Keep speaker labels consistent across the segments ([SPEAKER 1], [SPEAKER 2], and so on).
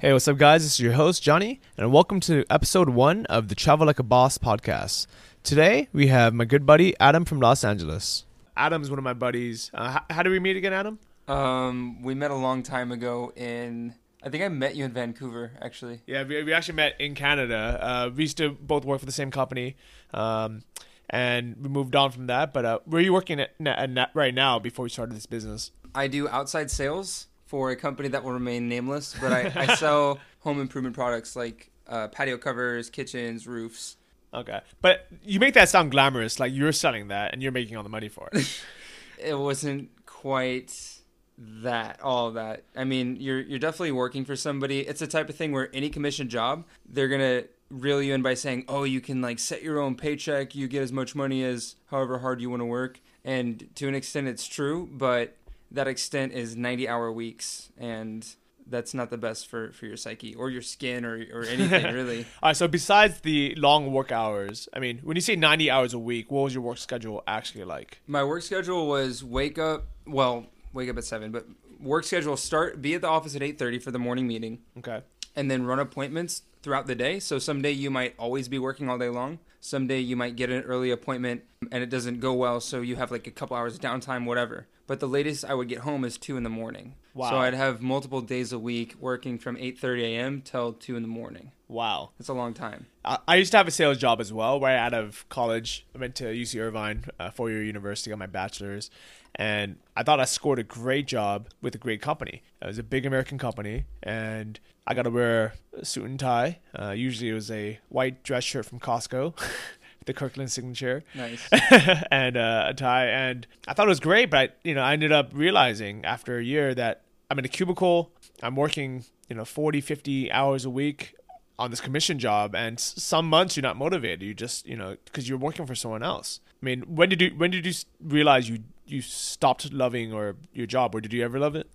[SPEAKER 1] Hey, what's up, guys? This is your host, Johnny, and welcome to episode one of the Travel Like a Boss podcast. Today, we have my good buddy, Adam from Los Angeles. Adam's one of my buddies. Uh, how, how did we meet again, Adam?
[SPEAKER 2] Um, we met a long time ago in. I think I met you in Vancouver, actually.
[SPEAKER 1] Yeah, we, we actually met in Canada. Uh, we used to both work for the same company, um, and we moved on from that. But uh, where are you working at, at, at right now before we started this business?
[SPEAKER 2] I do outside sales for a company that will remain nameless, but I, I sell home improvement products like uh, patio covers, kitchens, roofs.
[SPEAKER 1] Okay, but you make that sound glamorous, like you're selling that and you're making all the money for it.
[SPEAKER 2] it wasn't quite that all that. I mean, you're you're definitely working for somebody. It's the type of thing where any commission job, they're gonna reel you in by saying, "Oh, you can like set your own paycheck. You get as much money as however hard you want to work." And to an extent, it's true, but that extent is 90 hour weeks and that's not the best for, for your psyche or your skin or, or anything really.
[SPEAKER 1] All right. So besides the long work hours, I mean, when you say 90 hours a week, what was your work schedule actually like?
[SPEAKER 2] My work schedule was wake up, well, wake up at seven, but work schedule start, be at the office at 8.30 for the morning meeting.
[SPEAKER 1] Okay.
[SPEAKER 2] And then run appointments throughout the day. So someday you might always be working all day long. Someday you might get an early appointment and it doesn't go well. So you have like a couple hours of downtime, whatever but the latest I would get home is two in the morning. Wow. So I'd have multiple days a week working from 8:30 a.m. till two in the morning.
[SPEAKER 1] Wow,
[SPEAKER 2] that's a long time.
[SPEAKER 1] I, I used to have a sales job as well. Right out of college, I went to UC Irvine, uh, four-year university, got my bachelor's, and I thought I scored a great job with a great company. It was a big American company, and I got to wear a suit and tie. Uh, usually, it was a white dress shirt from Costco. the Kirkland signature.
[SPEAKER 2] Nice.
[SPEAKER 1] and uh, a tie. And I thought it was great, but I, you know, I ended up realizing after a year that I'm in a cubicle. I'm working, you know, 40, 50 hours a week on this commission job and some months you're not motivated you just you know because you're working for someone else i mean when did you when did you realize you you stopped loving or your job or did you ever love it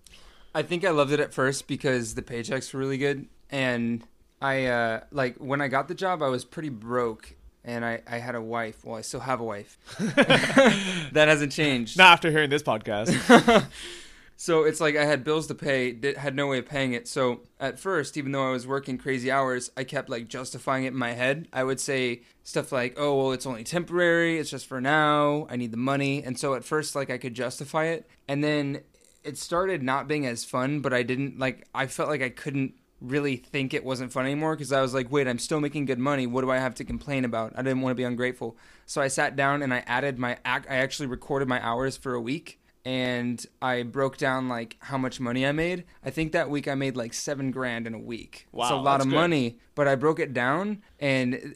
[SPEAKER 2] i think i loved it at first because the paychecks were really good and i uh like when i got the job i was pretty broke and I, I had a wife. Well, I still have a wife. that hasn't changed.
[SPEAKER 1] Not after hearing this podcast.
[SPEAKER 2] so it's like I had bills to pay, did, had no way of paying it. So at first, even though I was working crazy hours, I kept like justifying it in my head. I would say stuff like, "Oh, well, it's only temporary. It's just for now. I need the money." And so at first, like I could justify it, and then it started not being as fun. But I didn't like. I felt like I couldn't really think it wasn't fun anymore because I was like, wait, I'm still making good money. What do I have to complain about? I didn't want to be ungrateful. So I sat down and I added my act. I actually recorded my hours for a week and I broke down like how much money I made. I think that week I made like seven grand in a week.
[SPEAKER 1] Wow,
[SPEAKER 2] it's a lot of
[SPEAKER 1] good.
[SPEAKER 2] money, but I broke it down and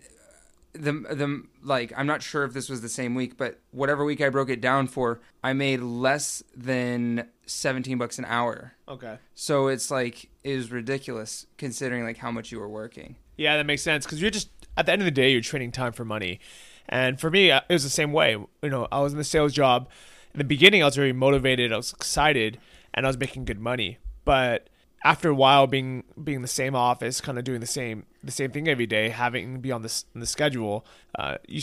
[SPEAKER 2] the the like I'm not sure if this was the same week, but whatever week I broke it down for, I made less than 17 bucks an hour.
[SPEAKER 1] Okay.
[SPEAKER 2] So it's like it was ridiculous considering like how much you were working.
[SPEAKER 1] Yeah, that makes sense because you're just at the end of the day you're trading time for money, and for me uh, it was the same way. You know, I was in the sales job. In the beginning, I was very motivated. I was excited, and I was making good money. But after a while, being being the same office, kind of doing the same the same thing every day, having to be on the the schedule, uh, you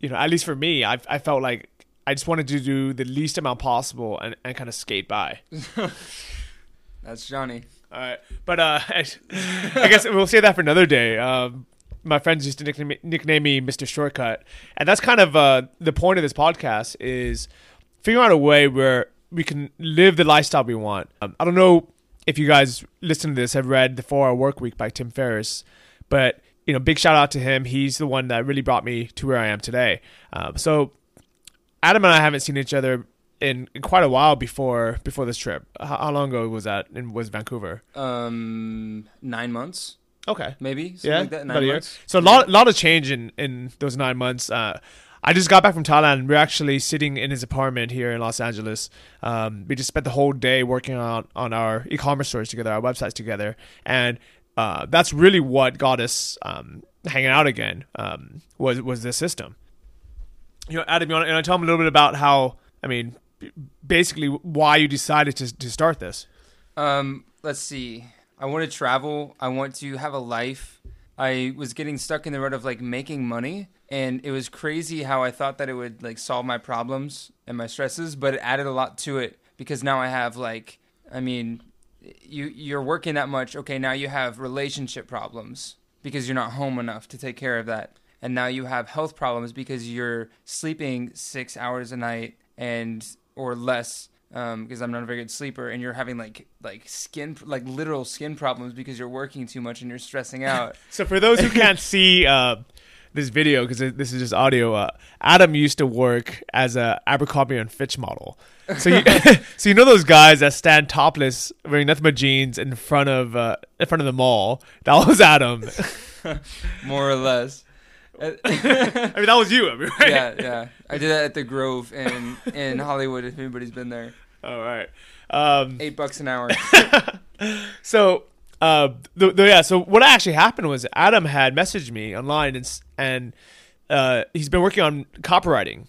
[SPEAKER 1] you know, at least for me, I I felt like I just wanted to do the least amount possible and, and kind of skate by.
[SPEAKER 2] That's Johnny.
[SPEAKER 1] All right, but uh, I guess we'll say that for another day. Um, my friends used to nickname me, nickname me Mr. Shortcut, and that's kind of uh, the point of this podcast is figuring out a way where we can live the lifestyle we want. Um, I don't know if you guys listen to this have read the Four Hour Work Week by Tim Ferriss, but you know, big shout out to him. He's the one that really brought me to where I am today. Um, so Adam and I haven't seen each other in, in quite a while before before this trip. How, how long ago was that? In was Vancouver?
[SPEAKER 2] Um, nine months.
[SPEAKER 1] Okay,
[SPEAKER 2] maybe.
[SPEAKER 1] yeah,
[SPEAKER 2] like that,
[SPEAKER 1] a year. So a lot lot of change in in those nine months. Uh, I just got back from Thailand. We're actually sitting in his apartment here in Los Angeles. Um, we just spent the whole day working on on our e-commerce stores together, our websites together, and uh, that's really what got us um, hanging out again um, was was this system. You know, Adam, you want to tell me a little bit about how I mean, basically why you decided to to start this?
[SPEAKER 2] Um, let's see. I want to travel. I want to have a life. I was getting stuck in the rut of like making money, and it was crazy how I thought that it would like solve my problems and my stresses, but it added a lot to it because now I have like, I mean, you you're working that much. Okay, now you have relationship problems because you're not home enough to take care of that, and now you have health problems because you're sleeping six hours a night and or less because um, I'm not a very good sleeper, and you're having like like skin like literal skin problems because you're working too much and you're stressing out.
[SPEAKER 1] so for those who can't see uh, this video because this is just audio, uh, Adam used to work as a Abercrombie and Fitch model. So you, so you know those guys that stand topless wearing nothing but jeans in front of uh, in front of the mall. That was Adam,
[SPEAKER 2] more or less.
[SPEAKER 1] I mean, that was you, right?
[SPEAKER 2] Yeah, yeah. I did that at the Grove in in Hollywood. If anybody's been there.
[SPEAKER 1] All right. Um,
[SPEAKER 2] Eight bucks an hour.
[SPEAKER 1] so, uh, the, the, yeah. So what actually happened was Adam had messaged me online and and uh, he's been working on copywriting.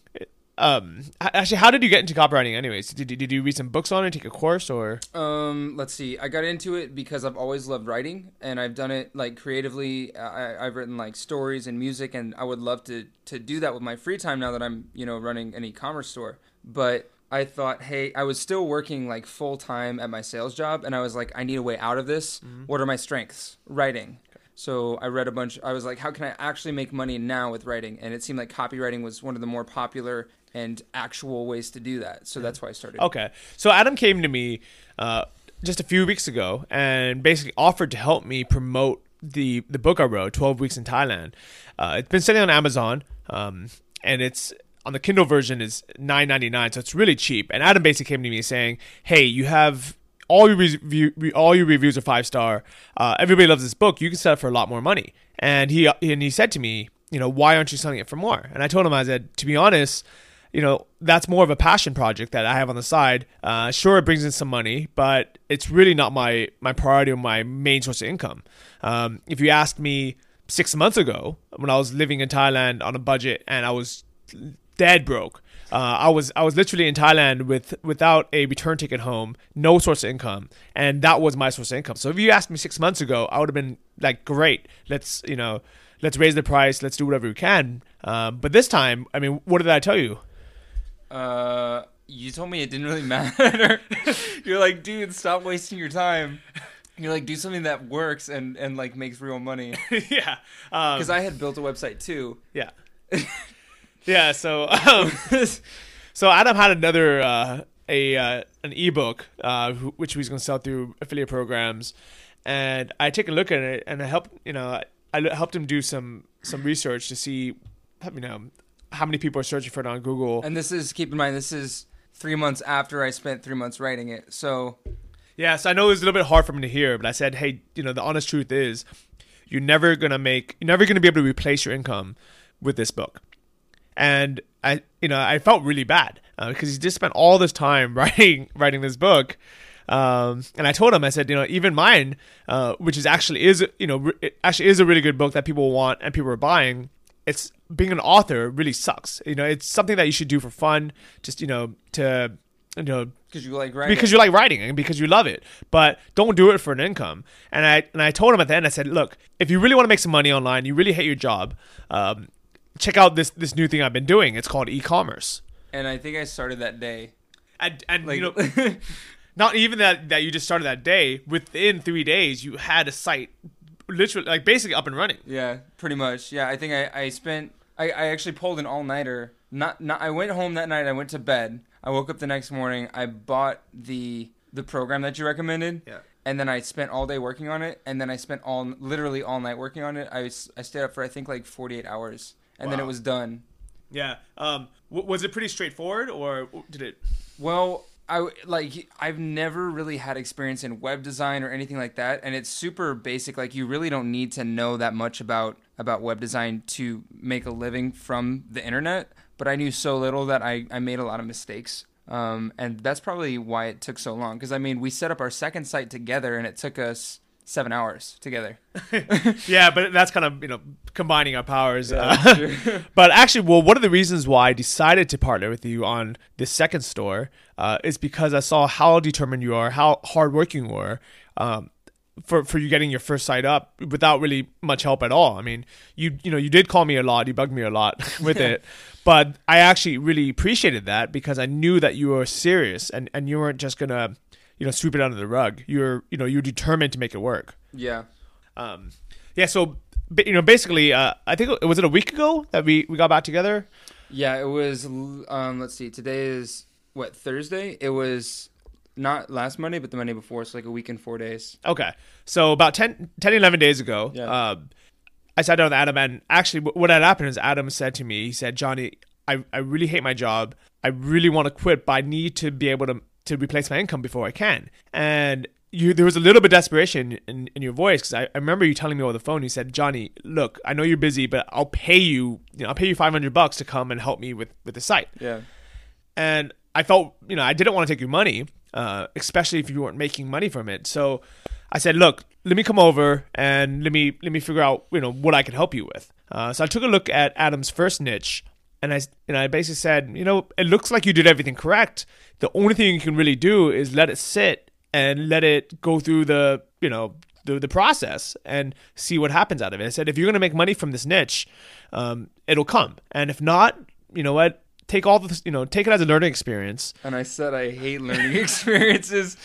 [SPEAKER 1] Um, actually, how did you get into copywriting? Anyways, did you, did you read some books on it, take a course, or?
[SPEAKER 2] Um, let's see. I got into it because I've always loved writing, and I've done it like creatively. I, I've written like stories and music, and I would love to to do that with my free time now that I'm you know running an e-commerce store. But I thought, hey, I was still working like full time at my sales job, and I was like, I need a way out of this. Mm-hmm. What are my strengths? Writing. So I read a bunch. I was like, how can I actually make money now with writing? And it seemed like copywriting was one of the more popular and actual ways to do that. So that's why I started.
[SPEAKER 1] Okay. So Adam came to me uh, just a few weeks ago and basically offered to help me promote the the book I wrote, Twelve Weeks in Thailand. Uh, it's been sitting on Amazon, um, and it's on the Kindle version is nine ninety nine, so it's really cheap. And Adam basically came to me saying, "Hey, you have all your review, all your reviews are five star. Uh, everybody loves this book. You can sell it for a lot more money." And he and he said to me, "You know, why aren't you selling it for more?" And I told him, I said, "To be honest." You know, that's more of a passion project that I have on the side. Uh, sure, it brings in some money, but it's really not my my priority or my main source of income. Um, if you asked me six months ago when I was living in Thailand on a budget and I was dead broke. Uh, I was I was literally in Thailand with without a return ticket home, no source of income, and that was my source of income. So if you asked me six months ago, I would have been like, great, let's you know, let's raise the price, let's do whatever we can. Um, but this time, I mean, what did I tell you?
[SPEAKER 2] Uh, you told me it didn't really matter. You're like, dude, stop wasting your time. You're like, do something that works and and like makes real money.
[SPEAKER 1] yeah,
[SPEAKER 2] because um, I had built a website too.
[SPEAKER 1] Yeah. Yeah. So, um, so Adam had another uh, a uh, an ebook uh, which he was going to sell through affiliate programs, and I take a look at it and I helped you know I helped him do some some research to see you know how many people are searching for it on Google.
[SPEAKER 2] And this is keep in mind this is three months after I spent three months writing it, so.
[SPEAKER 1] Yes, I know it was a little bit hard for me to hear, but I said, hey, you know, the honest truth is, you're never gonna make, you're never gonna be able to replace your income with this book and I, you know, I felt really bad uh, because he just spent all this time writing writing this book. Um, and I told him, I said, you know, even mine, uh, which is actually is, you know, it actually is a really good book that people want and people are buying. It's being an author really sucks. You know, it's something that you should do for fun, just you know, to you know,
[SPEAKER 2] because you like writing,
[SPEAKER 1] because you like writing and because you love it. But don't do it for an income. And I and I told him at the end, I said, look, if you really want to make some money online, you really hate your job. Um, check out this this new thing I've been doing. It's called e-commerce.
[SPEAKER 2] And I think I started that day.
[SPEAKER 1] And and like, you know, not even that that you just started that day. Within three days, you had a site literally like basically up and running.
[SPEAKER 2] Yeah, pretty much. Yeah, I think I I spent I, I actually pulled an all nighter. Not not I went home that night. I went to bed. I woke up the next morning. I bought the the program that you recommended.
[SPEAKER 1] Yeah
[SPEAKER 2] and then I spent all day working on it, and then I spent all literally all night working on it. I was, I stayed up for I think like 48 hours, and wow. then it was done.
[SPEAKER 1] Yeah. Um, w- was it pretty straightforward, or did it?
[SPEAKER 2] Well, I like I've never really had experience in web design or anything like that, and it's super basic. Like you really don't need to know that much about about web design to make a living from the internet. But I knew so little that I I made a lot of mistakes. Um, and that's probably why it took so long. Because I mean, we set up our second site together, and it took us seven hours together.
[SPEAKER 1] yeah, but that's kind of you know combining our powers.
[SPEAKER 2] Yeah,
[SPEAKER 1] uh, but actually, well, one of the reasons why I decided to partner with you on this second store uh, is because I saw how determined you are, how hardworking you are. Um, for, for you getting your first site up without really much help at all. I mean, you you know you did call me a lot, you bugged me a lot with it, but I actually really appreciated that because I knew that you were serious and, and you weren't just gonna you know sweep it under the rug. You're you know you're determined to make it work.
[SPEAKER 2] yeah.
[SPEAKER 1] Um, yeah, so you know, basically, uh, I think it was it a week ago that we, we got back together.
[SPEAKER 2] Yeah, it was. Um, let's see. Today is what Thursday. It was not last Monday, but the Monday before. So like a week and four days.
[SPEAKER 1] Okay, so about 10, 10 11 days ago,
[SPEAKER 2] Yeah.
[SPEAKER 1] um, I sat down with Adam, and actually, what had happened is Adam said to me, he said, "Johnny, I, I really hate my job. I really want to quit, but I need to be able to to replace my income before I can." And you, there was a little bit of desperation in, in your voice because I, I remember you telling me over the phone. You said, "Johnny, look, I know you're busy, but I'll pay you. You know, I'll pay you five hundred bucks to come and help me with with the site."
[SPEAKER 2] Yeah.
[SPEAKER 1] and I felt you know I didn't want to take your money, uh, especially if you weren't making money from it. So I said, look, let me come over and let me let me figure out you know what I can help you with. Uh, so I took a look at Adam's first niche, and I and I basically said, you know, it looks like you did everything correct. The only thing you can really do is let it sit and let it go through the you know the, the process and see what happens out of it. I said, if you're going to make money from this niche, um, it'll come. And if not, you know what? Take all the, you know, take it as a learning experience.
[SPEAKER 2] And I said I hate learning experiences.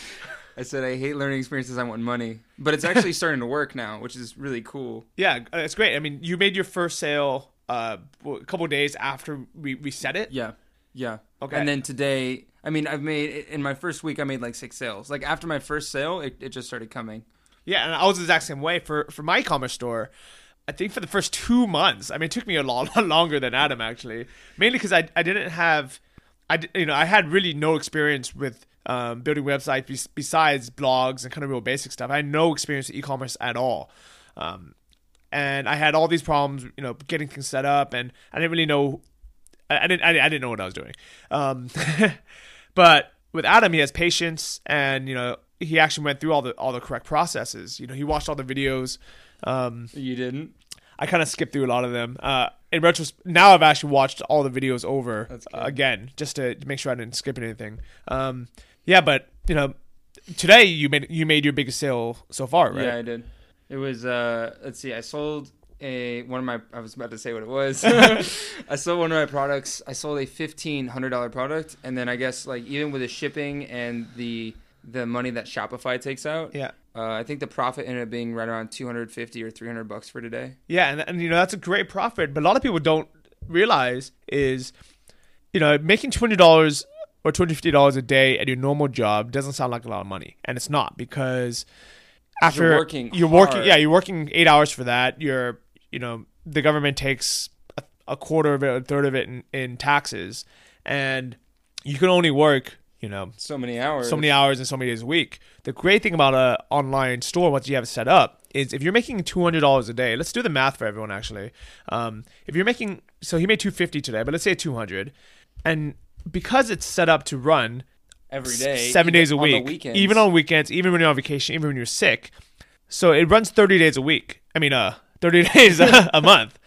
[SPEAKER 2] I said I hate learning experiences. I want money, but it's actually starting to work now, which is really cool.
[SPEAKER 1] Yeah, uh, it's great. I mean, you made your first sale uh, a couple days after we, we set it.
[SPEAKER 2] Yeah, yeah.
[SPEAKER 1] Okay.
[SPEAKER 2] And then today, I mean, I've made in my first week, I made like six sales. Like after my first sale, it, it just started coming.
[SPEAKER 1] Yeah, and I was the exact same way for for my e-commerce store. I think for the first two months, I mean, it took me a lot, lot longer than Adam actually, mainly because I I didn't have, I you know I had really no experience with um, building websites besides blogs and kind of real basic stuff. I had no experience with e-commerce at all, um, and I had all these problems, you know, getting things set up, and I didn't really know, I, I didn't I, I didn't know what I was doing, um, but with Adam, he has patience, and you know he actually went through all the all the correct processes. You know, he watched all the videos. Um,
[SPEAKER 2] You didn't?
[SPEAKER 1] I kind of skipped through a lot of them. Uh, in retrospect, now I've actually watched all the videos over uh, again just to make sure I didn't skip anything. Um, yeah, but you know, today you made you made your biggest sale so far, right?
[SPEAKER 2] Yeah, I did. It was uh let's see, I sold a one of my I was about to say what it was. I sold one of my products. I sold a fifteen hundred dollar product and then I guess like even with the shipping and the the money that Shopify takes out,
[SPEAKER 1] yeah,
[SPEAKER 2] uh, I think the profit ended up being right around two hundred fifty or three hundred bucks for today.
[SPEAKER 1] yeah, and, and you know that's a great profit. But a lot of people don't realize is, you know, making hundred dollars or two hundred fifty dollars a day at your normal job doesn't sound like a lot of money, and it's not because after
[SPEAKER 2] You're working
[SPEAKER 1] you're working,
[SPEAKER 2] hard.
[SPEAKER 1] yeah, you're working eight hours for that. You're, you know, the government takes a, a quarter of it, a third of it in, in taxes, and you can only work, you know,
[SPEAKER 2] So many hours.
[SPEAKER 1] so many hours and so many days a week. The great thing about a online store once you have it set up is if you're making two hundred dollars a day. Let's do the math for everyone. Actually, um, if you're making so he made two fifty today, but let's say two hundred, and because it's set up to run
[SPEAKER 2] every day.
[SPEAKER 1] seven
[SPEAKER 2] even
[SPEAKER 1] days a week,
[SPEAKER 2] weekends.
[SPEAKER 1] even on weekends, even when you're on vacation, even when you're sick. So it runs thirty days a week. I mean, uh, thirty days a, a month.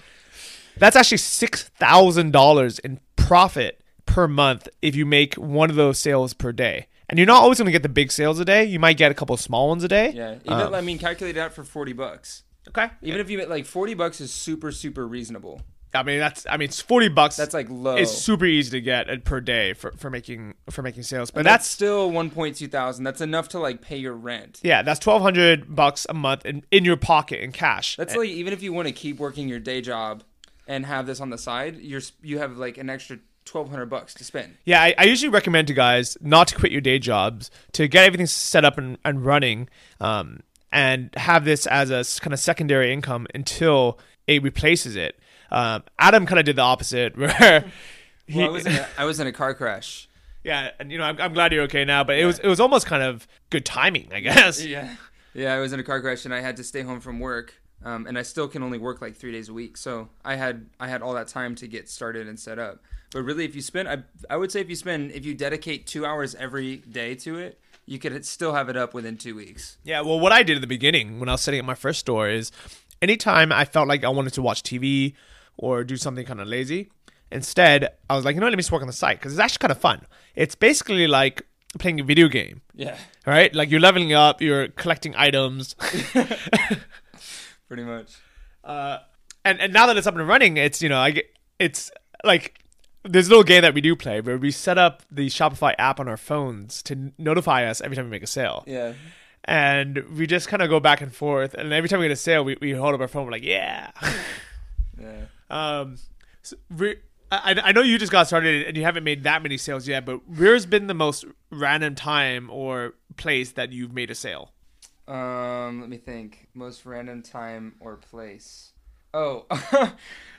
[SPEAKER 1] That's actually six thousand dollars in profit per month if you make one of those sales per day. And you're not always going to get the big sales a day. You might get a couple of small ones a day.
[SPEAKER 2] Yeah. Even
[SPEAKER 1] Um,
[SPEAKER 2] I mean calculate it out for forty bucks.
[SPEAKER 1] Okay.
[SPEAKER 2] Even if you get like forty bucks is super, super reasonable.
[SPEAKER 1] I mean, that's I mean, it's forty bucks.
[SPEAKER 2] That's like low.
[SPEAKER 1] it's super easy to get uh, per day for, for making for making sales. But
[SPEAKER 2] And
[SPEAKER 1] that's
[SPEAKER 2] still one point two thousand. That's enough to like pay your rent.
[SPEAKER 1] yeah, that's twelve hundred bucks a month in, in your pocket in cash.
[SPEAKER 2] That's like even if you want to keep working your day job and have this on the side, you're you have like an extra twelve hundred bucks to spend.
[SPEAKER 1] Yeah, I, I usually recommend to guys not to quit your day jobs to get everything set up and, and running, um, and have this as a kind of secondary income until it replaces it. Um, Adam kind of did the opposite, where he,
[SPEAKER 2] Well, I was in a, I was in a car crash.
[SPEAKER 1] yeah, and you know, I'm, I'm glad you're okay now, but it was it was almost kind of good timing, I guess.
[SPEAKER 2] Yeah. Yeah, I was in a car crash and I had to stay home from work. Um, and I still can only work like three days a week, so I had I had all that time to get started and set up. But really, if you spend, I I would say if you spend if you dedicate two hours every day to it, you could still have it up within two weeks.
[SPEAKER 1] Yeah, well, what I did at the beginning when I was setting up my first store is anytime I felt like I wanted to watch TV or do something kind of lazy, instead, I was like, you know let me just work on the site because it's actually kind of fun. It's basically like playing a video game,
[SPEAKER 2] Yeah,
[SPEAKER 1] right? Like you're leveling up, you're collecting items.
[SPEAKER 2] pretty much.
[SPEAKER 1] uh, and, and now that it's up and running, it's, you know, I get, it's like there's a little game that we do play where we set up the Shopify app on our phones to notify us every time we make a sale.
[SPEAKER 2] Yeah,
[SPEAKER 1] and we just kind of go back and forth. And every time we get a sale, we, we hold up our phone. We're like, yeah.
[SPEAKER 2] yeah.
[SPEAKER 1] Um, I, I know you just got started and you haven't made that many sales yet, but where's been the most random time or place that you've made a sale?
[SPEAKER 2] Um, let me think. Most random time or place. Oh,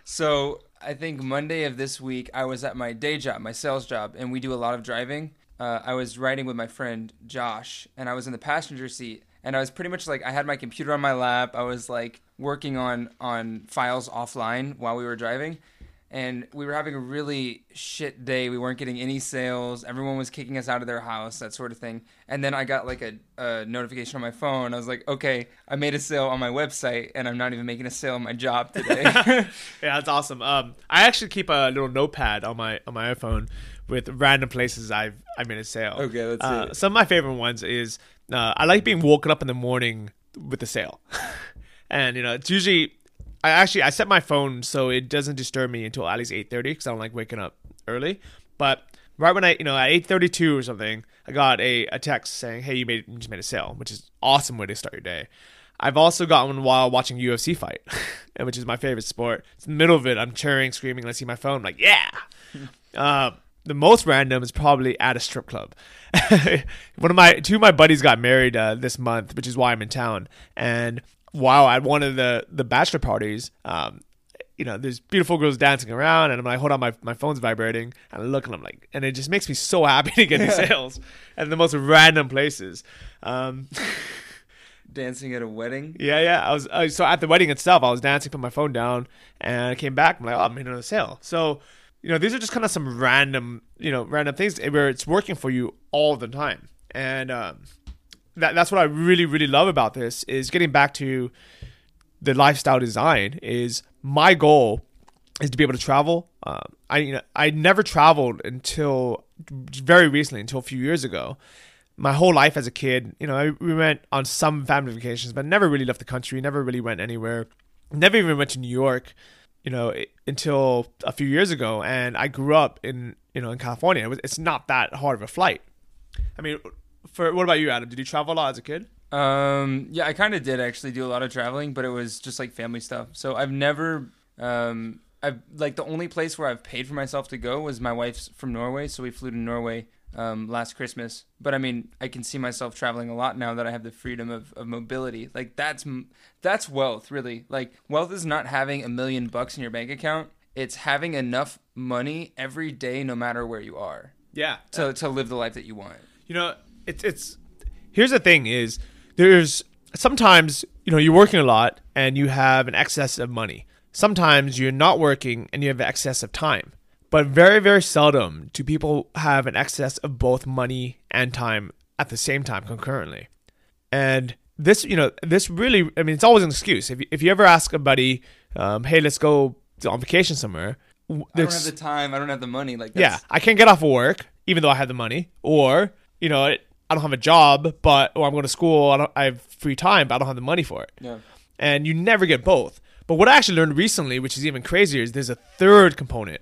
[SPEAKER 2] so I think Monday of this week, I was at my day job, my sales job, and we do a lot of driving. Uh, I was riding with my friend Josh, and I was in the passenger seat, and I was pretty much like I had my computer on my lap. I was like working on on files offline while we were driving, and we were having a really shit day. We weren't getting any sales. Everyone was kicking us out of their house, that sort of thing. And then I got like a, a notification on my phone. I was like, okay, I made a sale on my website, and I'm not even making a sale on my job today.
[SPEAKER 1] Yeah, that's awesome. Um, I actually keep a little notepad on my on my iPhone with random places I've I made a sale.
[SPEAKER 2] Okay, let's
[SPEAKER 1] uh,
[SPEAKER 2] see it.
[SPEAKER 1] Some of my favorite ones is uh, I like being woken up in the morning with the sale, and you know it's usually I actually I set my phone so it doesn't disturb me until at least eight thirty because I don't like waking up early. But right when I you know at eight thirty two or something, I got a, a text saying, "Hey, you made you just made a sale," which is awesome way to start your day. I've also got one while watching UFC fight, which is my favorite sport. It's in the middle of it. I'm cheering, screaming, and I see my phone. I'm like, yeah. uh, the most random is probably at a strip club. one of my two of my buddies got married uh, this month, which is why I'm in town. And while at one of the the bachelor parties, um, you know, there's beautiful girls dancing around, and I'm like, hold on, my my phone's vibrating, and I look, and I'm like, and it just makes me so happy to get these sales and the most random places. Um,
[SPEAKER 2] Dancing at a wedding.
[SPEAKER 1] yeah, yeah. I was uh, so at the wedding itself. I was dancing, put my phone down, and I came back. I'm like, oh, I'm in on a sale. So, you know, these are just kind of some random, you know, random things where it's working for you all the time, and um, that that's what I really, really love about this is getting back to the lifestyle design. Is my goal is to be able to travel. Um, I you know I never traveled until very recently, until a few years ago. My whole life as a kid, you know, I, we went on some family vacations, but never really left the country. Never really went anywhere. Never even went to New York, you know, until a few years ago. And I grew up in you know in California. It's not that hard of a flight. I mean, for what about you, Adam? Did you travel a lot as a kid?
[SPEAKER 2] Um, yeah, I kind of did actually do a lot of traveling, but it was just like family stuff. So I've never, um, I've like the only place where I've paid for myself to go was my wife's from Norway, so we flew to Norway um, last Christmas. But I mean, I can see myself traveling a lot now that I have the freedom of, of mobility. Like that's that's wealth, really. Like wealth is not having a million bucks in your bank account; it's having enough money every day, no matter where you are,
[SPEAKER 1] Yeah.
[SPEAKER 2] to to live the life that you want.
[SPEAKER 1] you know it's it's here's the thing is there's sometimes you know you're working a lot and you have an excess of money sometimes you're not working and you have excess of time but very very seldom do people have an excess of both money and time at the same time concurrently and this you know this really i mean it's always an excuse if you, if you ever ask a buddy um, hey let's go on vacation somewhere
[SPEAKER 2] I don't have the time. I don't have the money. Like
[SPEAKER 1] yeah, I can't get off of work even though I have the money, or you know, I don't have a job, but or I'm going to school, I don't, I have free time, but I don't have the money for it,
[SPEAKER 2] yeah.
[SPEAKER 1] and you never get both. But what I actually learned recently, which is even crazier, is there's a third component,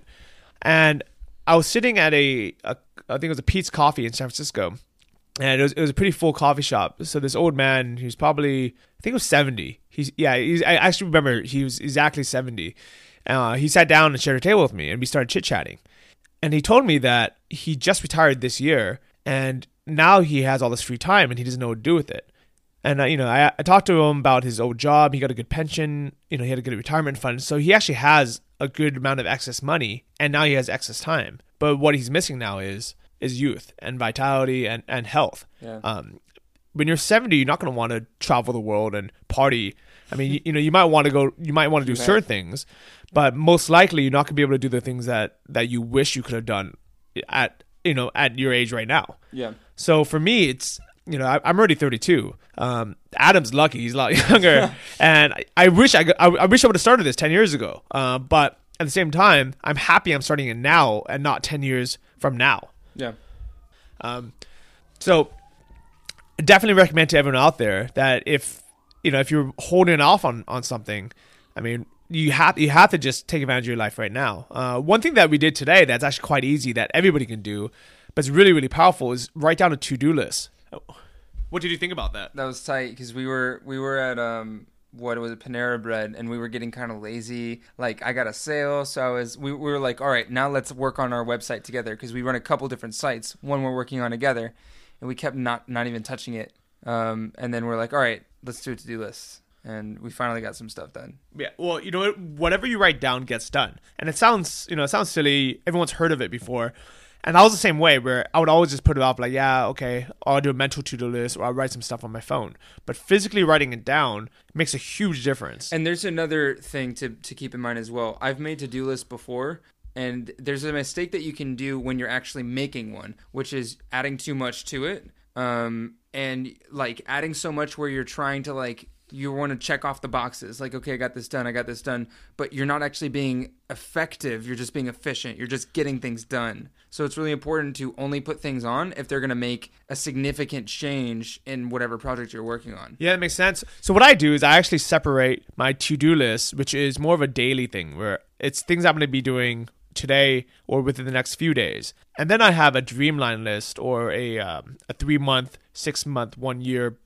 [SPEAKER 1] and I was sitting at a, a I think it was a Peet's Coffee in San Francisco, and it was, it was a pretty full coffee shop. So this old man, was probably I think it was seventy. He's yeah, he's, I actually remember he was exactly seventy. Uh, he sat down and shared a table with me, and we started chit chatting. And he told me that he just retired this year, and now he has all this free time, and he doesn't know what to do with it. And uh, you know, I, I talked to him about his old job. He got a good pension. You know, he had a good retirement fund, so he actually has a good amount of excess money, and now he has excess time. But what he's missing now is is youth and vitality and and health.
[SPEAKER 2] Yeah.
[SPEAKER 1] Um, when you're 70, you're not going to want to travel the world and party. I mean, you, you know, you might want to go, you might want to do
[SPEAKER 2] Right.
[SPEAKER 1] certain things, but most likely you're not going to be able to do the things that that you wish you could have done at you know at your age right now.
[SPEAKER 2] Yeah.
[SPEAKER 1] So for me, it's you know, I, I'm already 32. Um, Adam's lucky; he's a lot younger, and I, I wish I, I, I wish I would have started this 10 years ago. Uh, but at the same time, I'm happy I'm starting it now and not 10 years from now.
[SPEAKER 2] Yeah.
[SPEAKER 1] Um, so definitely recommend to everyone out there that if you know if you're holding off on on something, I mean you have you have to just take advantage of your life right now. Uh, one thing that we did today that's actually quite easy that everybody can do, but it's really really powerful is write down a to do list. What did you think about that?
[SPEAKER 2] That was tight because we were we were at um what was it Panera Bread and we were getting kind of lazy. Like I got a sale, so I was we, we were like, all right, now let's work on our website together because we run a couple different sites. One we're working on together, and we kept not not even touching it. Um, and then we're like, all right, let's do a to do list, and we finally got some stuff done.
[SPEAKER 1] Yeah, well, you know, whatever you write down gets done, and it sounds, you know, it sounds silly. Everyone's heard of it before, and I was the same way. Where I would always just put it off, like, yeah, okay, I'll do a mental to-do list, or I'll write some stuff on my phone. But physically writing it down makes a huge difference.
[SPEAKER 2] And there's another thing to, to keep in mind as well. I've made to do lists before, and there's a mistake that you can do when you're actually making one, which is adding too much to it. Um, and like adding so much where you're trying to like you want to check off the boxes like okay i got this done i got this done. But you're not actually being effective you're just being efficient you're just getting things done. So it's really important to only put things on if they're going to make a significant change in whatever project you're working on.
[SPEAKER 1] Yeah, that makes sense. So what I do is I actually separate my to-do list, which is more of a daily thing, where it's things I'm going to be doing today or within the next few days, and then I have a dreamline list or a um, a three-month, six-month, one-year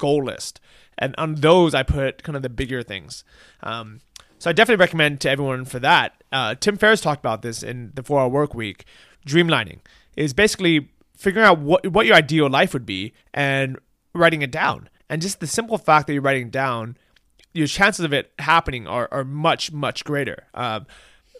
[SPEAKER 1] goal list, and on those I put kind of the bigger things. Um, so I definitely recommend to everyone for that. Uh, Tim Ferriss talked about this in the Four Hour Work Week. Dreamlining is basically figuring out what what your ideal life would be and writing it down. And just the simple fact that you're writing down, your chances of it happening are, are much much greater. Um,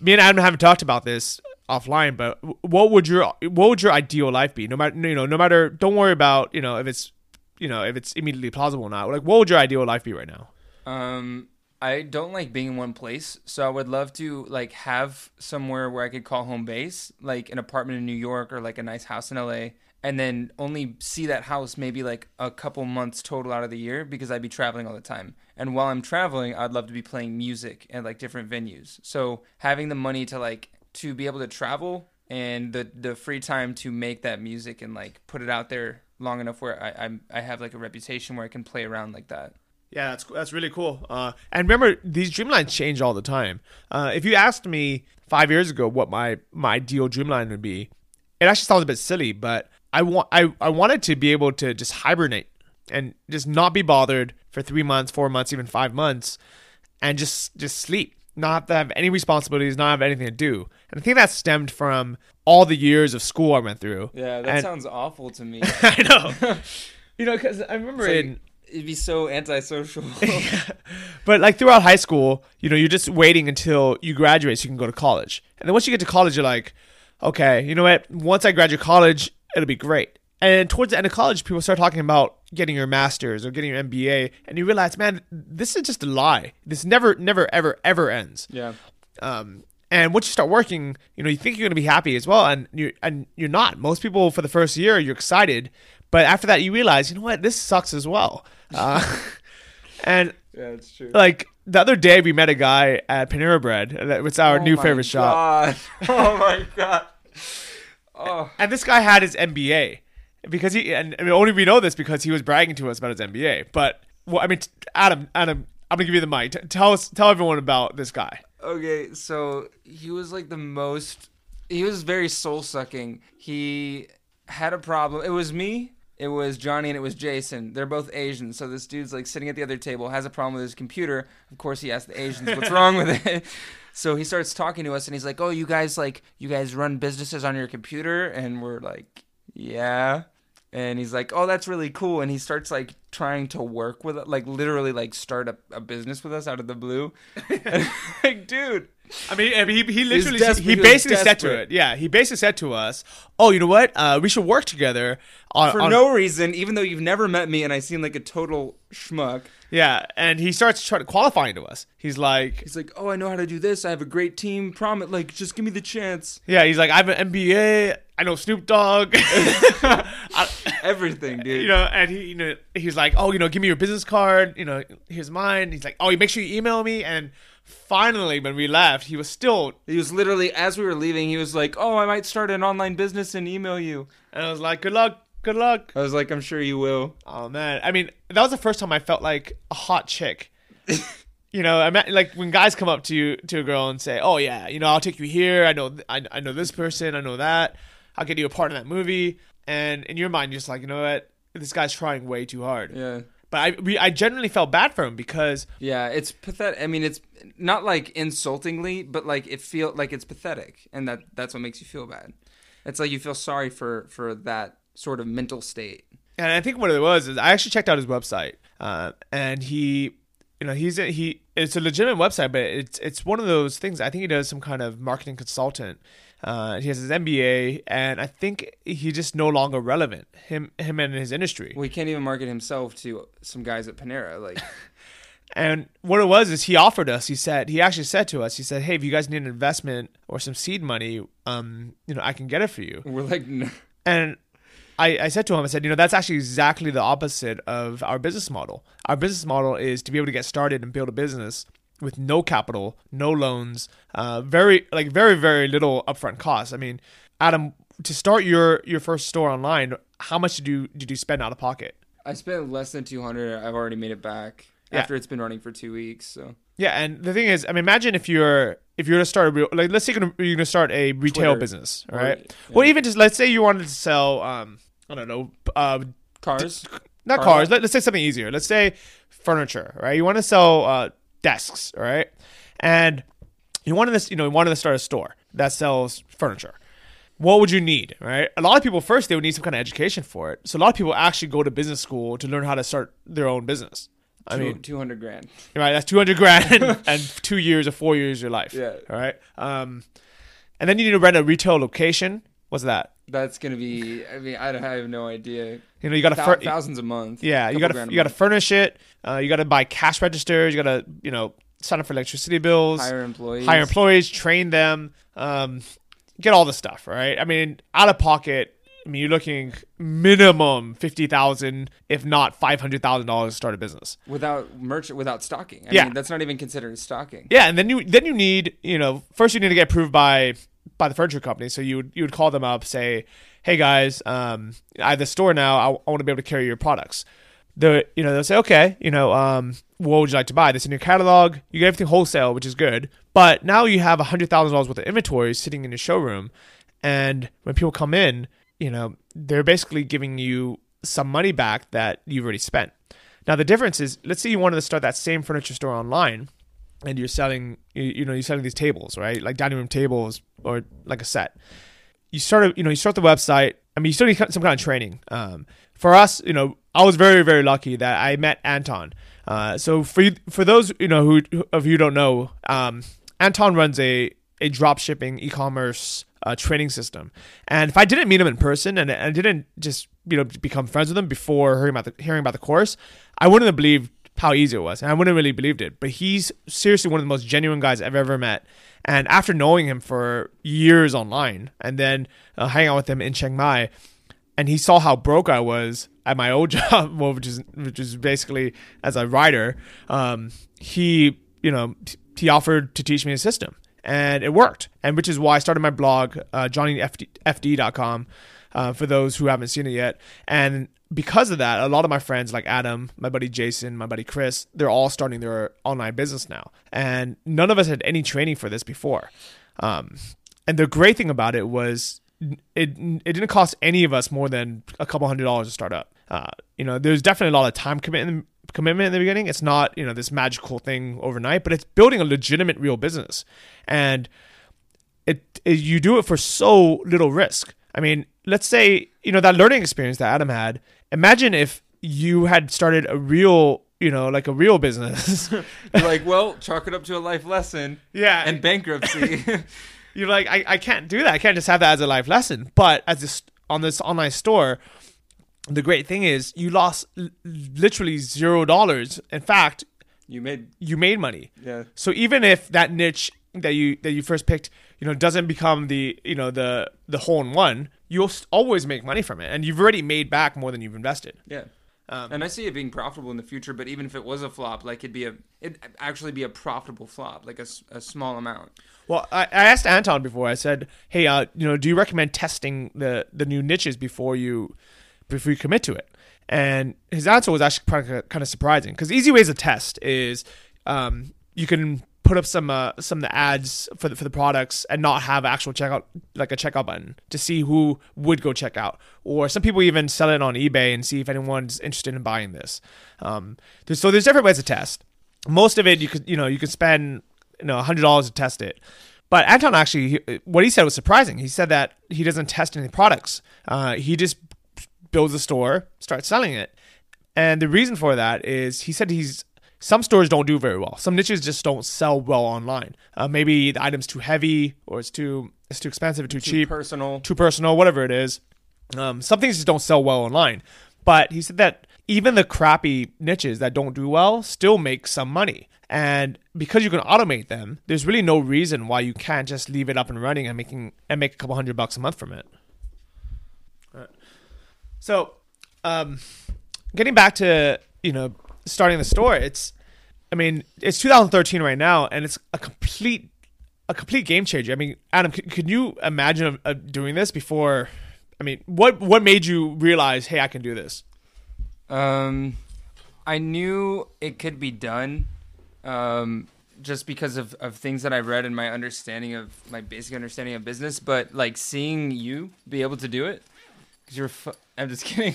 [SPEAKER 1] me and Adam haven't talked about this offline, but what would your what would your ideal life be? No matter you know, no matter. Don't worry about you know if it's you know if it's immediately plausible or not. Like, what would your ideal life be right now?
[SPEAKER 2] Um, I don't like being in one place, so I would love to like have somewhere where I could call home base, like an apartment in New York or like a nice house in LA, and then only see that house maybe like a couple months total out of the year because I'd be traveling all the time. And while I'm traveling, I'd love to be playing music at like different venues. So having the money to like to be able to travel and the the free time to make that music and like put it out there long enough where I I'm, I have like a reputation where I can play around like that.
[SPEAKER 1] Yeah, that's that's really cool. Uh, and remember, these dreamlines change all the time. Uh, if you asked me five years ago what my my ideal dreamline would be, it actually sounds a bit silly, but I want I, I wanted to be able to just hibernate and just not be bothered for three months, four months, even five months, and just just sleep, not have any responsibilities, not have anything to do. And I think that stemmed from all the years of school I went through.
[SPEAKER 2] Yeah, that
[SPEAKER 1] And-
[SPEAKER 2] sounds awful to me.
[SPEAKER 1] I know. you know, because I remember
[SPEAKER 2] like-
[SPEAKER 1] in
[SPEAKER 2] It'd be so antisocial.
[SPEAKER 1] but like throughout high school, you know, you're just waiting until you graduate so you can go to college. And then once you get to college, you're like, okay, you know what? Once I graduate college, it'll be great. And towards the end of college, people start talking about getting your master's or getting your MBA, and you realize, man, this is just a lie. This never, never, ever, ever ends.
[SPEAKER 2] yeah.
[SPEAKER 1] Um, and once you start working, you know, you think you're gonna be happy as well, and you and you're not. Most people for the first year, you're excited, but after that, you realize, you know what, this sucks as well. Uh, and
[SPEAKER 2] Yeah, it's true.
[SPEAKER 1] like the other day we met a guy at Panera Bread. and It's our
[SPEAKER 2] Oh
[SPEAKER 1] new favorite shop.
[SPEAKER 2] Oh my god. Oh.
[SPEAKER 1] And this guy had his MBA because he and I mean, only we know this because he was bragging to us about his MBA. But well, I mean, Adam, Adam, I'm gonna give you the mic. T- tell us, tell everyone about this guy.
[SPEAKER 2] Okay, so he was like the most. He was very soul sucking. He had a problem. It was me. It was Johnny and it was Jason. They're both Asian. So this dude's like sitting at the other table, has a problem with his computer. Of course, he asks the Asians what's wrong with it. So he starts talking to us and he's like, "Oh, you guys like you guys run businesses on your computer?" And we're like, "Yeah." And he's like, "Oh, that's really cool." And he starts like trying to work with like literally like start a, a business with us out of the blue. like, dude,
[SPEAKER 1] I mean, I mean, he, he literally he basically said to it. Yeah, he basically said to us, "Oh, you know what? Uh, we should work together on,
[SPEAKER 2] for
[SPEAKER 1] on-
[SPEAKER 2] no reason, even though you've never met me and I seem like a total schmuck.
[SPEAKER 1] yeah." And he starts trying to qualifying to us. He's like,
[SPEAKER 2] He's like, "Oh, I know how to do this. I have a great team. Promise, like, just give me the chance."
[SPEAKER 1] Yeah, he's like, I have an MBA. I know Snoop Dogg.
[SPEAKER 2] Everything, dude.
[SPEAKER 1] you know, and he, you know, he's like, oh, you know, give me your business card. You know, here's mine. He's like, oh, you make sure you email me. And finally, when we left, he was still,
[SPEAKER 2] he was literally as we were leaving, he was like, "Oh, I might start an online business and email you."
[SPEAKER 1] and I was like, good luck, good luck.
[SPEAKER 2] I was like, "I'm sure you will."
[SPEAKER 1] Oh man, I mean, that was the first time I felt like a hot chick. you know, I mean, like when guys come up to you to a girl and say, "Oh yeah, you know, I'll take you here. I know, I, I know this person. I know that. I'll get you a part in that movie." And in your mind, you're just like, you know what, this guy's trying way too hard.
[SPEAKER 2] Yeah.
[SPEAKER 1] But I, we, I genuinely felt bad for him because
[SPEAKER 2] Yeah, it's pathetic. I mean, it's not like insultingly, but like it feel like it's pathetic, and that that's what makes you feel bad. It's like you feel sorry for for that sort of mental state.
[SPEAKER 1] And I think what it was is I actually checked out his website, uh, and he, you know, he's a, he. It's a legitimate website, but it's it's one of those things. I think he does some kind of marketing consultant. Uh, he has his MBA, and I think he's just no longer relevant. Him him and his industry.
[SPEAKER 2] Well, he can't even market himself to some guys at Panera. Like,
[SPEAKER 1] And what it was is he offered us. He said he actually said to us. He said, "Hey, if you guys need an investment or some seed money, um, you know, I can get it for you."
[SPEAKER 2] we're like, no.
[SPEAKER 1] And I, I said to him, I said, you know, that's actually exactly the opposite of our business model. Our business model is to be able to get started and build a business with no capital, no loans, uh, very like very very little upfront costs. I mean, Adam, to start your your first store online, how much did you did you spend out of pocket?
[SPEAKER 2] I spent less than two hundred. I've already made it back
[SPEAKER 1] Yeah.
[SPEAKER 2] after it's been running for two weeks. So
[SPEAKER 1] Yeah, and the thing is, I mean, imagine if you're if you're to start a real like let's say you're gonna, you're gonna start a retail
[SPEAKER 2] Twitter.
[SPEAKER 1] business, all right?
[SPEAKER 2] yeah.
[SPEAKER 1] Well, even just let's say you wanted to sell, um, I don't know, uh,
[SPEAKER 2] cars.
[SPEAKER 1] not
[SPEAKER 2] Car
[SPEAKER 1] cars.
[SPEAKER 2] lot?
[SPEAKER 1] Let, us say something easier. Let's say furniture, right? You want to sell uh, desks, all right? And you wanted this, you know, you wanted to start a store that sells furniture. What would you need, right? A lot of people first they would need some kind of education for it. So a lot of people actually go to business school to learn how to start their own business. I mean,
[SPEAKER 2] two hundred grand.
[SPEAKER 1] right? That's two hundred grand and two years or four years of your life.
[SPEAKER 2] Yeah.
[SPEAKER 1] All right. Um, and then you need to rent a retail location. What's that?
[SPEAKER 2] That's gonna be. I mean, I, don't, I have no idea.
[SPEAKER 1] You know, you got to fur-
[SPEAKER 2] thousands a month.
[SPEAKER 1] Yeah, you got to you got to furnish it. Uh, you got to buy cash registers. You got to you know sign up for electricity bills,
[SPEAKER 2] hire employees.
[SPEAKER 1] hire employees, train them, um, get all the stuff. Right? I mean, out of pocket. I mean, you're looking minimum fifty thousand, if not five hundred thousand dollars to start a business.
[SPEAKER 2] without merch without stocking. I
[SPEAKER 1] Yeah.
[SPEAKER 2] mean, that's not even considered stocking.
[SPEAKER 1] Yeah, and then you then you need you know first you need to get approved by by the furniture company. So you would you would call them up, say, hey guys, um, I have the store now. I, I want to be able to carry your products. The you know they'll say okay, you know, um, what would you like to buy? This in your catalog. You get everything wholesale, which is good. But now you have hundred thousand dollars worth of inventory sitting in your showroom, and when people come in, you know they're basically giving you some money back that you've already spent. Now the difference is, let's say you wanted to start that same furniture store online and you're selling you, know you're selling these tables right? Like dining room tables or like a set. You start you know you start the website. I mean you still need some kind of training. Um, for us you know i was very very lucky that i met anton. Uh, so for you, for those you know who of you don't know um, anton runs a a drop shipping e-commerce uh, training system. And if i didn't meet him in person and i didn't just you know become friends with him before hearing about the hearing about the course i wouldn't have believed how easy it was. And I wouldn't really believed it. But he's seriously one of the most genuine guys I've ever met. And after knowing him for years online and then uh, hanging out with him in Chiang Mai, and he saw how broke I was at my old job, well, which is which is basically as a writer. Um, he, you know, he offered to teach me a system, and it worked. And which is why I started my blog, uh, JohnnyFD.com, uh, for those who haven't seen it yet. And because of that, a lot of my friends, like Adam, my buddy Jason, my buddy Chris, they're all starting their online business now, and none of us had any training for this before. Um, and the great thing about it was it it didn't cost any of us more than a couple hundred dollars to start up. Uh, you know, there's definitely a lot of time commitment commitment in the beginning. It's not you know this magical thing overnight, but it's building a legitimate real business, and it, it you do it for so little risk. I mean, let's say you know that learning experience that Adam had. Imagine if you had started a real you know like a real business.
[SPEAKER 2] You're like, well, chalk it up to a life lesson
[SPEAKER 1] yeah,
[SPEAKER 2] and bankruptcy.
[SPEAKER 1] you're like I, I can't do that i can't just have that as a life lesson but as this on this online store the great thing is you lost l- literally zero dollars in fact
[SPEAKER 2] you made
[SPEAKER 1] you made money
[SPEAKER 2] yeah.
[SPEAKER 1] so even if that niche that you that you first picked, you know, doesn't become the you know the the hole in one, you'll always make money from it, and you've already made back more than you've invested.
[SPEAKER 2] Yeah.
[SPEAKER 1] Um,
[SPEAKER 2] and I see it being profitable in the future, but even if it was a flop, like it'd be a, it'd actually be a profitable flop, like a, a small amount.
[SPEAKER 1] Well, I, I asked Anton before. I said, "Hey, uh, you know, do you recommend testing the the new niches before you before you commit to it?" And his answer was actually kind of, kind of surprising because easy ways to test is um, you can put up some uh, some of the ads for the for the products and not have actual checkout like a checkout button to see who would go check out. Or some people even sell it on eBay and see if anyone's interested in buying this. Um, there's, so there's different ways to test. Most of it you could you know you could spend you know hundred dollars to test it. But Anton actually, what he said was surprising. He said that he doesn't test any products. Uh, he just builds a store, starts selling it. And the reason for that is he said he's some stores don't do very well. Some niches just don't sell well online. Uh, maybe the item's too heavy, or it's too it's too expensive, or too, cheap.
[SPEAKER 2] Too
[SPEAKER 1] cheap,
[SPEAKER 2] personal.
[SPEAKER 1] too personal, whatever it is. Um, some things just don't sell well online. But he said that even the crappy niches that don't do well still make some money. And because you can automate them, there's really no reason why you can't just leave it up and running and making and make a couple hundred bucks a month from it. Alright. So, um, getting back to you know starting the store, it's I mean it's 2013 right now, and it's a complete a complete game changer. I mean, Adam, c- you imagine doing this before? I mean, what what made you realize, hey, I can do this?
[SPEAKER 2] Um, I knew it could be done, um, just because of, of things that I read and my understanding of my basic understanding of business. But like seeing you be able to do it, because you're, fu- I'm just kidding.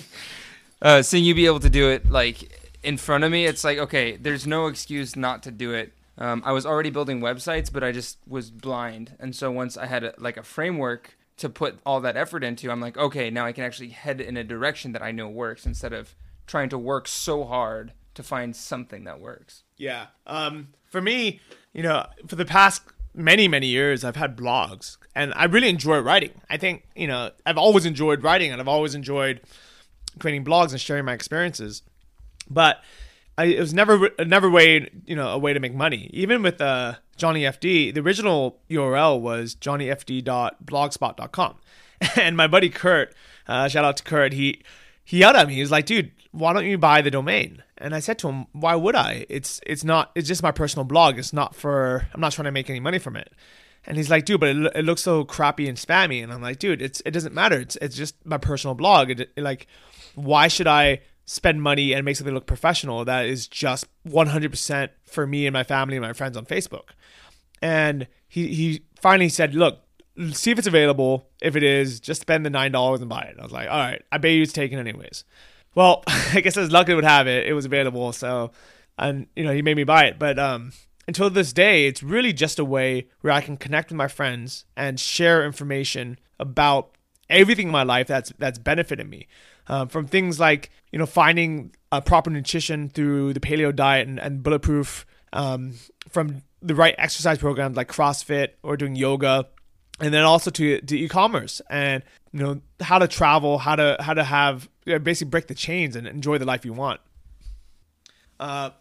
[SPEAKER 2] Uh, seeing you be able to do it like in front of me, it's like okay, there's no excuse not to do it. Um, I was already building websites, but I just was blind, and so once I had a, like a framework to put all that effort into, I'm like, okay, now I can actually head in a direction that I know works instead of trying to work so hard to find something that works.
[SPEAKER 1] Yeah. Um, for me, you know, for the past many many years, I've had blogs, and I really enjoy writing. I think you know I've always enjoyed writing, and I've always enjoyed creating blogs and sharing my experiences. But I, it was never never way you know a way to make money. Even with uh, Johnny FD, the original URL was johnnyfd.blogspot.com, and my buddy Kurt, uh, shout out to Kurt, he he yelled at me. He was like, "Dude, why don't you buy the domain?" And I said to him, "Why would I? It's it's not. It's just my personal blog. It's not for. I'm not trying to make any money from it." And he's like, "Dude, but it, it looks so crappy and spammy." And I'm like, "Dude, it's it doesn't matter. It's it's just my personal blog. It, it, like, why should I?" Spend money and make something look professional that is just 100% for me and my family and my friends on Facebook. And he, he finally said, Look, see if it's available. If it is, just spend the $9 and buy it. I was like, All right, I bet you it's taken anyways. Well, I guess as luck it would have it, it was available. So, and, you know, he made me buy it. But um, until this day, it's really just a way where I can connect with my friends and share information about everything in my life that's that's benefited me um, from things like you know finding a proper nutrition through the paleo diet and, and bulletproof um, from the right exercise programs like crossfit or doing yoga and then also to, to e-commerce and you know how to travel how to how to have you know, basically break the chains and enjoy the life you want. Uh,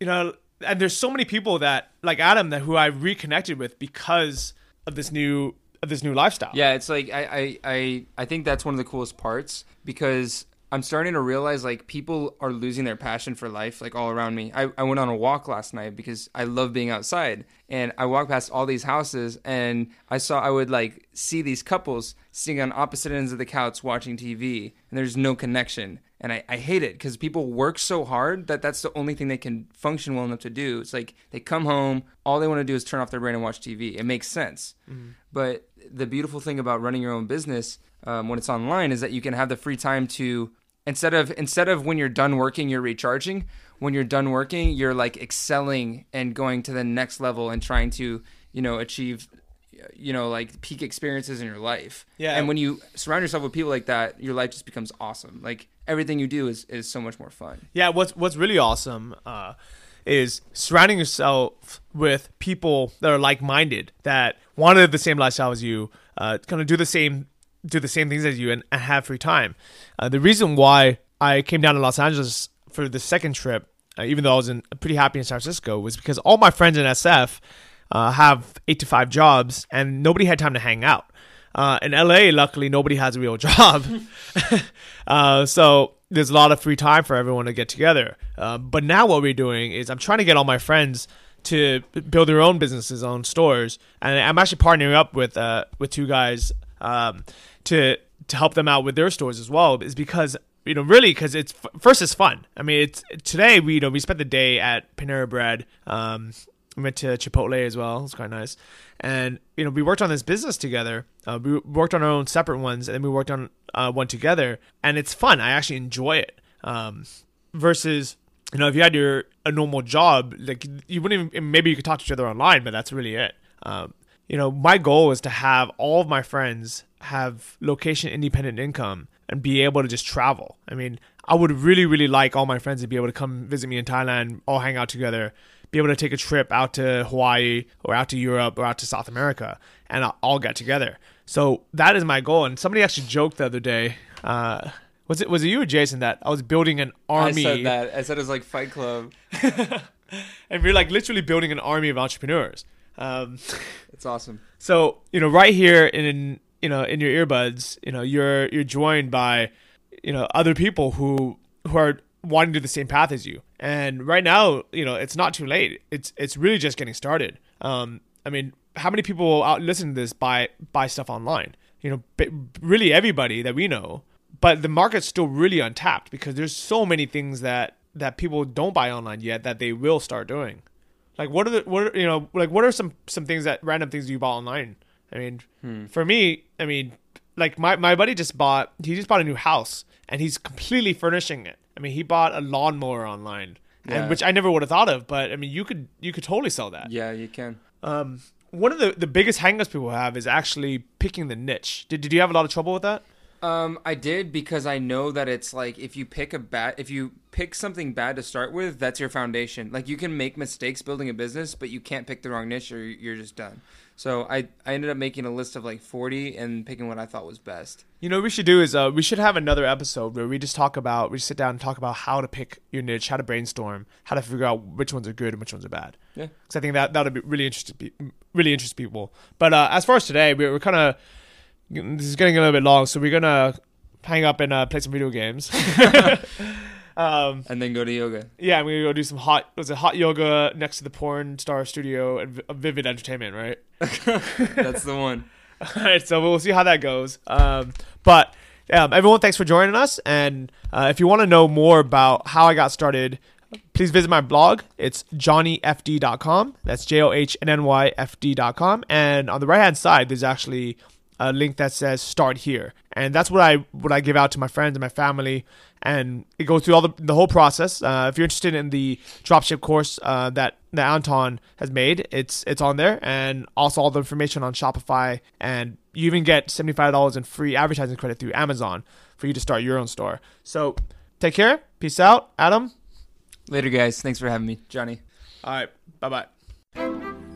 [SPEAKER 1] you know and there's so many people that like adam that who i reconnected with because of this new of this new lifestyle.
[SPEAKER 2] Yeah, it's like I, I, I, I think that's one of the coolest parts because I'm starting to realize like people are losing their passion for life like all around me. I, I went on a walk last night because I love being outside and I walked past all these houses and I saw I would like see these couples sitting on opposite ends of the couch watching TV and there's no connection. And I, I hate it because people work so hard that that's the only thing they can function well enough to do. It's like they come home, all they want to do is turn off their brain and watch TV. It makes sense. Mm-hmm. But the beautiful thing about running your own business um, when it's online is that you can have the free time to instead of instead of when you're done working you're recharging. When you're done working you're like excelling and going to the next level and trying to you know achieve you know like peak experiences in your life.
[SPEAKER 1] Yeah.
[SPEAKER 2] and when you surround yourself with people like that your life just becomes awesome. Like everything you do is is so much more fun.
[SPEAKER 1] Yeah, what's what's really awesome uh, is surrounding yourself with people that are like-minded, that want to live the same lifestyle as you, uh, kind of do the same do the same things as you, and, and have free time. Uh, the reason why I came down to Los Angeles for the second trip, uh, even though I was in, pretty happy in San Francisco, was because all my friends in SF. uh, have eight to five jobs, and nobody had time to hang out. Uh, in LA, luckily, nobody has a real job, uh, so there's a lot of free time for everyone to get together. Uh, but now what we're doing is I'm trying to get all my friends to build their own businesses, own stores, and I'm actually partnering up with uh, with two guys um, to to help them out with their stores as well. Is because you know really because it's first it's fun. I mean, it's today we you know we spent the day at Panera Bread. Um, we went to Chipotle as well. It's quite nice, and you know we worked on this business together. Uh, we worked on our own separate ones, and then we worked on uh, one together, and it's fun. I actually enjoy it. Um, versus you know if you had your a normal job, like you wouldn't even maybe you could talk to each other online, but that's really it. Um, you know, my goal is to have all of my friends have location independent income and be able to just travel. I mean, I would really, really like all my friends to be able to come visit me in Thailand, all hang out together, be able to take a trip out to Hawaii or out to Europe or out to South America and all get together. So that is my goal. And somebody actually joked the other day. Uh, was it was it you or Jason that I was building an army?
[SPEAKER 2] I said that. I said it was like Fight Club.
[SPEAKER 1] and we're like literally building an army of entrepreneurs. Um,
[SPEAKER 2] it's awesome.
[SPEAKER 1] So you know, right here in you know in your earbuds, you know you're you're joined by you know other people who who are wanting to do the same path as you. And right now, you know, it's not too late. It's it's really just getting started. Um, I mean, how many people out listen to this buy buy stuff online? You know, really everybody that we know. But the market's still really untapped because there's so many things that that people don't buy online yet that they will start doing. Like what are the what are, you know like what are some some things that random things you bought online? I mean, hmm. for me, I mean, like my my buddy just bought he just bought a new house and he's completely furnishing it. I mean, he bought a lawnmower online, yeah. and which I never would have thought of. But I mean, you could you could totally sell that.
[SPEAKER 2] Yeah, you can.
[SPEAKER 1] Um, one of the the biggest hangups people have is actually picking the niche. Did did you have a lot of trouble with that?
[SPEAKER 2] Um, I did because I know that it's like if you pick a bad, if you pick something bad to start with, that's your foundation. Like you can make mistakes building a business, but you can't pick the wrong niche or you're just done. So I I ended up making a list of like 40 and picking what I thought was best.
[SPEAKER 1] You know what we should do is uh, we should have another episode where we just talk about we sit down and talk about how to pick your niche, how to brainstorm, how to figure out which ones are good and which ones are bad.
[SPEAKER 2] Yeah,
[SPEAKER 1] because I think that that would be really interesting, really interest people. But uh, as far as today, we're, we're kind of this is getting a little bit long, so we're gonna hang up and uh, play some video games.
[SPEAKER 2] um, and then go to yoga.
[SPEAKER 1] Yeah, I'm gonna go do some hot. Was it hot yoga next to the porn star studio at Vivid Entertainment, right?
[SPEAKER 2] That's the one.
[SPEAKER 1] All right, so we'll see how that goes. Um, but um, everyone, thanks for joining us. And uh, if you want to know more about how I got started, please visit my blog. It's johnnyfd.com. That's J O H N N Y F D.com. And on the right hand side, there's actually a link that says start here. And that's what i what i give out to my friends and my family. And it goes through all the, the whole process. Uh, if you're interested in the dropship course uh, that that anton has made it's it's on there. And also all the information on shopify. And you even get $75 in free advertising credit through amazon for you to start your own store. So take care. Peace out. Adam?
[SPEAKER 2] Later guys. Thanks for having me. Johnny.
[SPEAKER 1] All right. Bye-bye